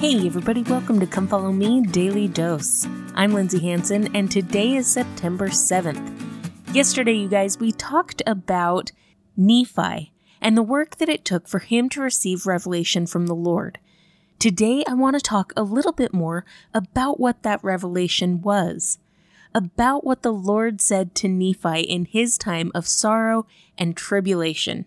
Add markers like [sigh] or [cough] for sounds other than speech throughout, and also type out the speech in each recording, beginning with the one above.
Hey, everybody, welcome to Come Follow Me Daily Dose. I'm Lindsay Hanson, and today is September 7th. Yesterday, you guys, we talked about Nephi and the work that it took for him to receive revelation from the Lord. Today, I want to talk a little bit more about what that revelation was, about what the Lord said to Nephi in his time of sorrow and tribulation.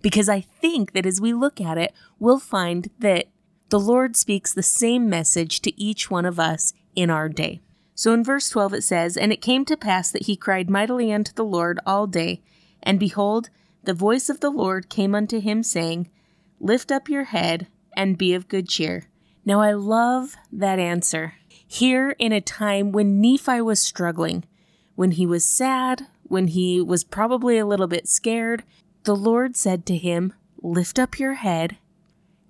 Because I think that as we look at it, we'll find that the Lord speaks the same message to each one of us in our day. So in verse 12 it says, And it came to pass that he cried mightily unto the Lord all day, and behold, the voice of the Lord came unto him, saying, Lift up your head, and be of good cheer. Now I love that answer. Here in a time when Nephi was struggling, when he was sad, when he was probably a little bit scared, the Lord said to him, Lift up your head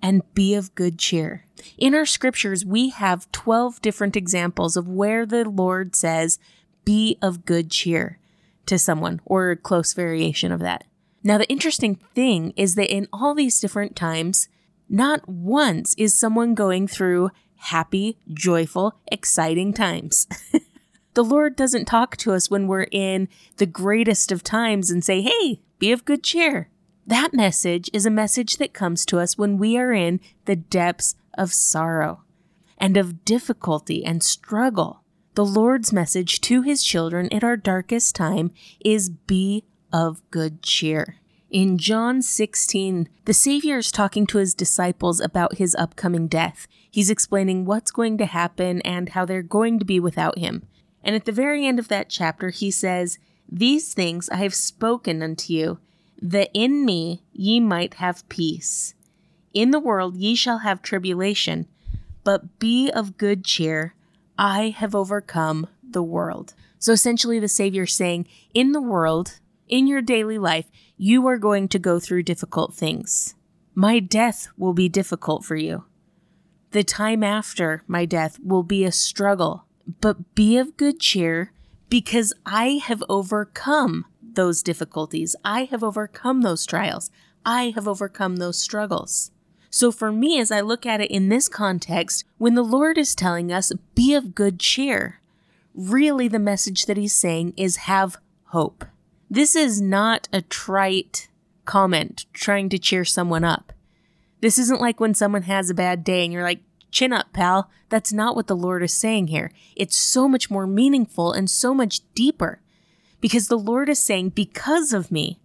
and be of good cheer. In our scriptures, we have 12 different examples of where the Lord says, Be of good cheer to someone, or a close variation of that. Now, the interesting thing is that in all these different times, not once is someone going through happy, joyful, exciting times. [laughs] the Lord doesn't talk to us when we're in the greatest of times and say, hey, be of good cheer. That message is a message that comes to us when we are in the depths of sorrow and of difficulty and struggle. The Lord's message to his children at our darkest time is be of good cheer. In John 16, the Savior is talking to his disciples about his upcoming death. He's explaining what's going to happen and how they're going to be without him. And at the very end of that chapter, he says, These things I have spoken unto you, that in me ye might have peace. In the world ye shall have tribulation, but be of good cheer. I have overcome the world. So essentially, the Savior saying, In the world, in your daily life, you are going to go through difficult things. My death will be difficult for you. The time after my death will be a struggle, but be of good cheer because I have overcome those difficulties. I have overcome those trials. I have overcome those struggles. So, for me, as I look at it in this context, when the Lord is telling us, be of good cheer, really the message that He's saying is have hope. This is not a trite comment trying to cheer someone up. This isn't like when someone has a bad day and you're like, chin up, pal. That's not what the Lord is saying here. It's so much more meaningful and so much deeper. Because the Lord is saying, because of me,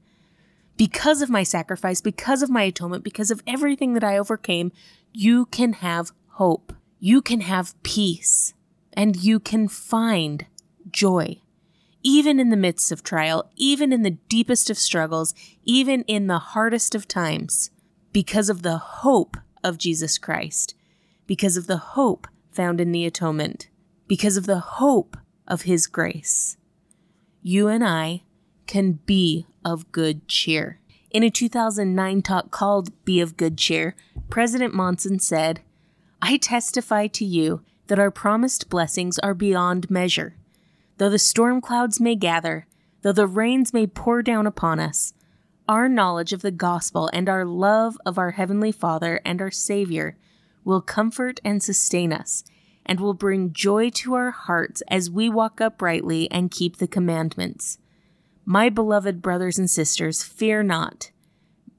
because of my sacrifice, because of my atonement, because of everything that I overcame, you can have hope. You can have peace. And you can find joy even in the midst of trial, even in the deepest of struggles, even in the hardest of times, because of the hope of Jesus Christ, because of the hope found in the atonement, because of the hope of His grace. You and I can be of good cheer. In a 2009 talk called Be of Good Cheer, President Monson said, I testify to you that our promised blessings are beyond measure Though the storm clouds may gather, though the rains may pour down upon us, our knowledge of the gospel and our love of our Heavenly Father and our Savior will comfort and sustain us, and will bring joy to our hearts as we walk uprightly and keep the commandments. My beloved brothers and sisters, fear not.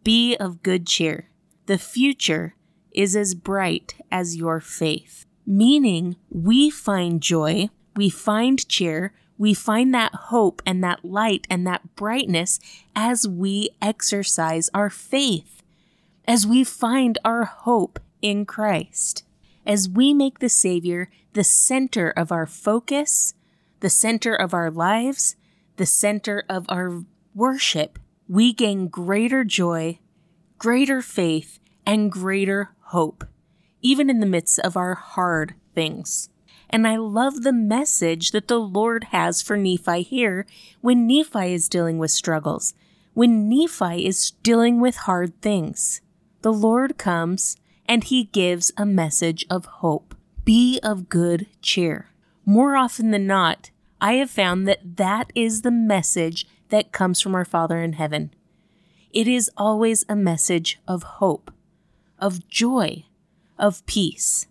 Be of good cheer. The future is as bright as your faith. Meaning, we find joy we find cheer, we find that hope and that light and that brightness as we exercise our faith, as we find our hope in Christ, as we make the Savior the center of our focus, the center of our lives, the center of our worship, we gain greater joy, greater faith, and greater hope, even in the midst of our hard things. And I love the message that the Lord has for Nephi here when Nephi is dealing with struggles, when Nephi is dealing with hard things. The Lord comes and he gives a message of hope. Be of good cheer. More often than not, I have found that that is the message that comes from our Father in heaven. It is always a message of hope, of joy, of peace.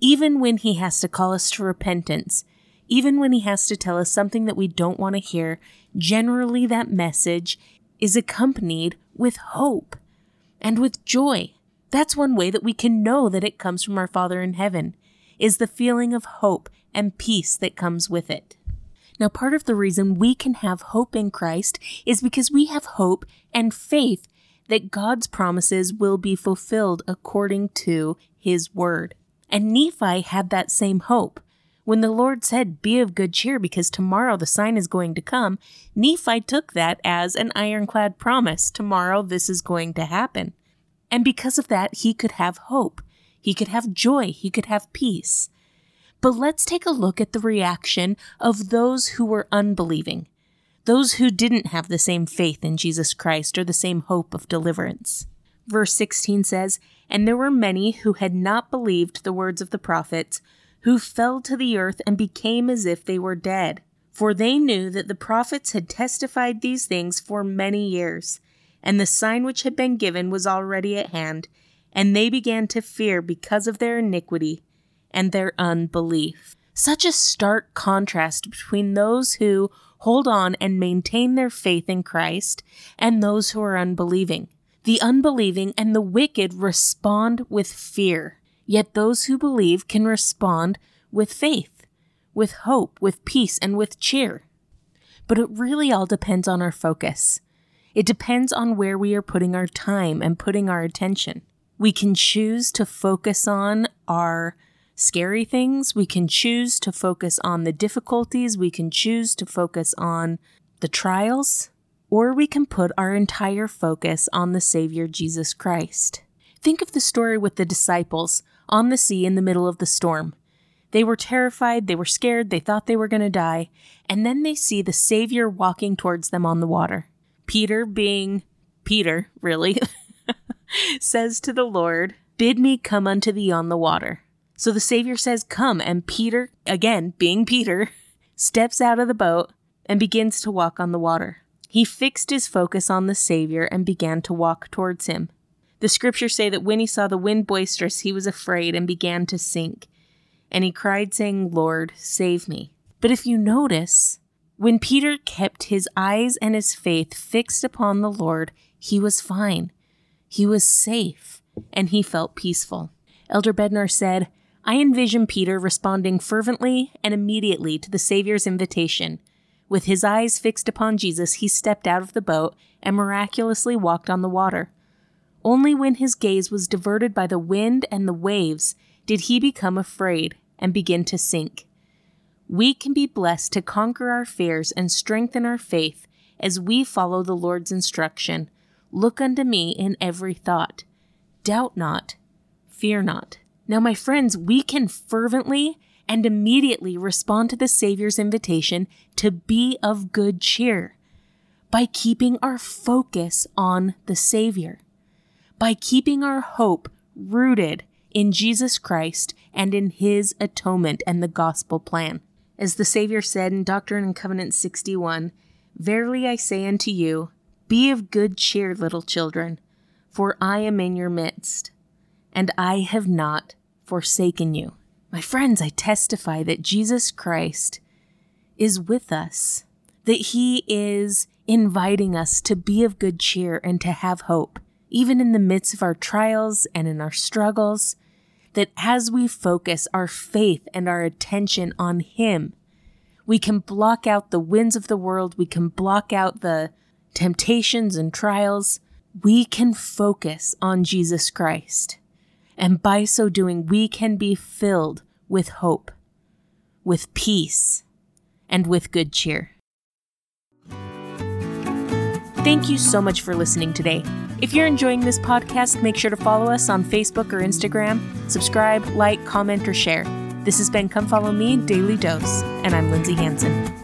even when He has to call us to repentance, even when He has to tell us something that we don't want to hear, generally that message is accompanied with hope and with joy. That's one way that we can know that it comes from our Father in heaven, is the feeling of hope and peace that comes with it. Now, part of the reason we can have hope in Christ is because we have hope and faith that God's promises will be fulfilled according to His word. And Nephi had that same hope. When the Lord said, Be of good cheer, because tomorrow the sign is going to come, Nephi took that as an ironclad promise. Tomorrow this is going to happen. And because of that, he could have hope. He could have joy. He could have peace. But let's take a look at the reaction of those who were unbelieving, those who didn't have the same faith in Jesus Christ or the same hope of deliverance. Verse 16 says, And there were many who had not believed the words of the prophets, who fell to the earth and became as if they were dead. For they knew that the prophets had testified these things for many years and the sign which had been given was already at hand, and they began to fear because of their iniquity and their unbelief. Such a stark contrast between those who hold on and maintain their faith in Christ and those who are unbelieving. The unbelieving and the wicked respond with fear, yet those who believe can respond with faith, with hope, with peace, and with cheer. But it really all depends on our focus. It depends on where we are putting our time and putting our attention. We can choose to focus on our scary things. We can choose to focus on the difficulties. We can choose to focus on the trials. Or we can put our entire focus on the Savior Jesus Christ. Think of the story with the disciples on the sea in the middle of the storm. They were terrified, they were scared, they thought they were going to die, and then they see the Savior walking towards them on the water. Peter, being Peter, really, [laughs] says to the Lord, Bid me come unto thee on the water. So the Savior says, Come. And Peter, again, being Peter, [laughs] steps out of the boat and begins to walk on the water. He fixed his focus on the Savior and began to walk towards him. The scriptures say that when he saw the wind boisterous, he was afraid and began to sink. And he cried, saying, Lord, save me. But if you notice, when Peter kept his eyes and his faith fixed upon the Lord, he was fine. He was safe, and he felt peaceful. Elder Bednar said, I envision Peter responding fervently and immediately to the Savior's invitation. With his eyes fixed upon Jesus, he stepped out of the boat and miraculously walked on the water. Only when his gaze was diverted by the wind and the waves did he become afraid and begin to sink we can be blessed to conquer our fears and strengthen our faith as we follow the Lord's instruction Look unto me in every thought. Doubt not, fear not. Now, my friends, we can fervently and immediately respond to the Savior's invitation to be of good cheer by keeping our focus on the Savior, by keeping our hope rooted in Jesus Christ and in His atonement and the gospel plan. As the Savior said in Doctrine and Covenants 61 Verily I say unto you, Be of good cheer, little children, for I am in your midst, and I have not forsaken you. My friends, I testify that Jesus Christ is with us, that He is inviting us to be of good cheer and to have hope, even in the midst of our trials and in our struggles that as we focus our faith and our attention on Him, we can block out the winds of the world, we can block out the temptations and trials. We can focus on Jesus Christ. And by so doing, we can be filled with hope, with peace, and with good cheer. Thank you so much for listening today. If you're enjoying this podcast, make sure to follow us on Facebook or Instagram, subscribe, like, comment, or share. This has been Come Follow Me Daily Dose, and I'm Lindsay Hanson.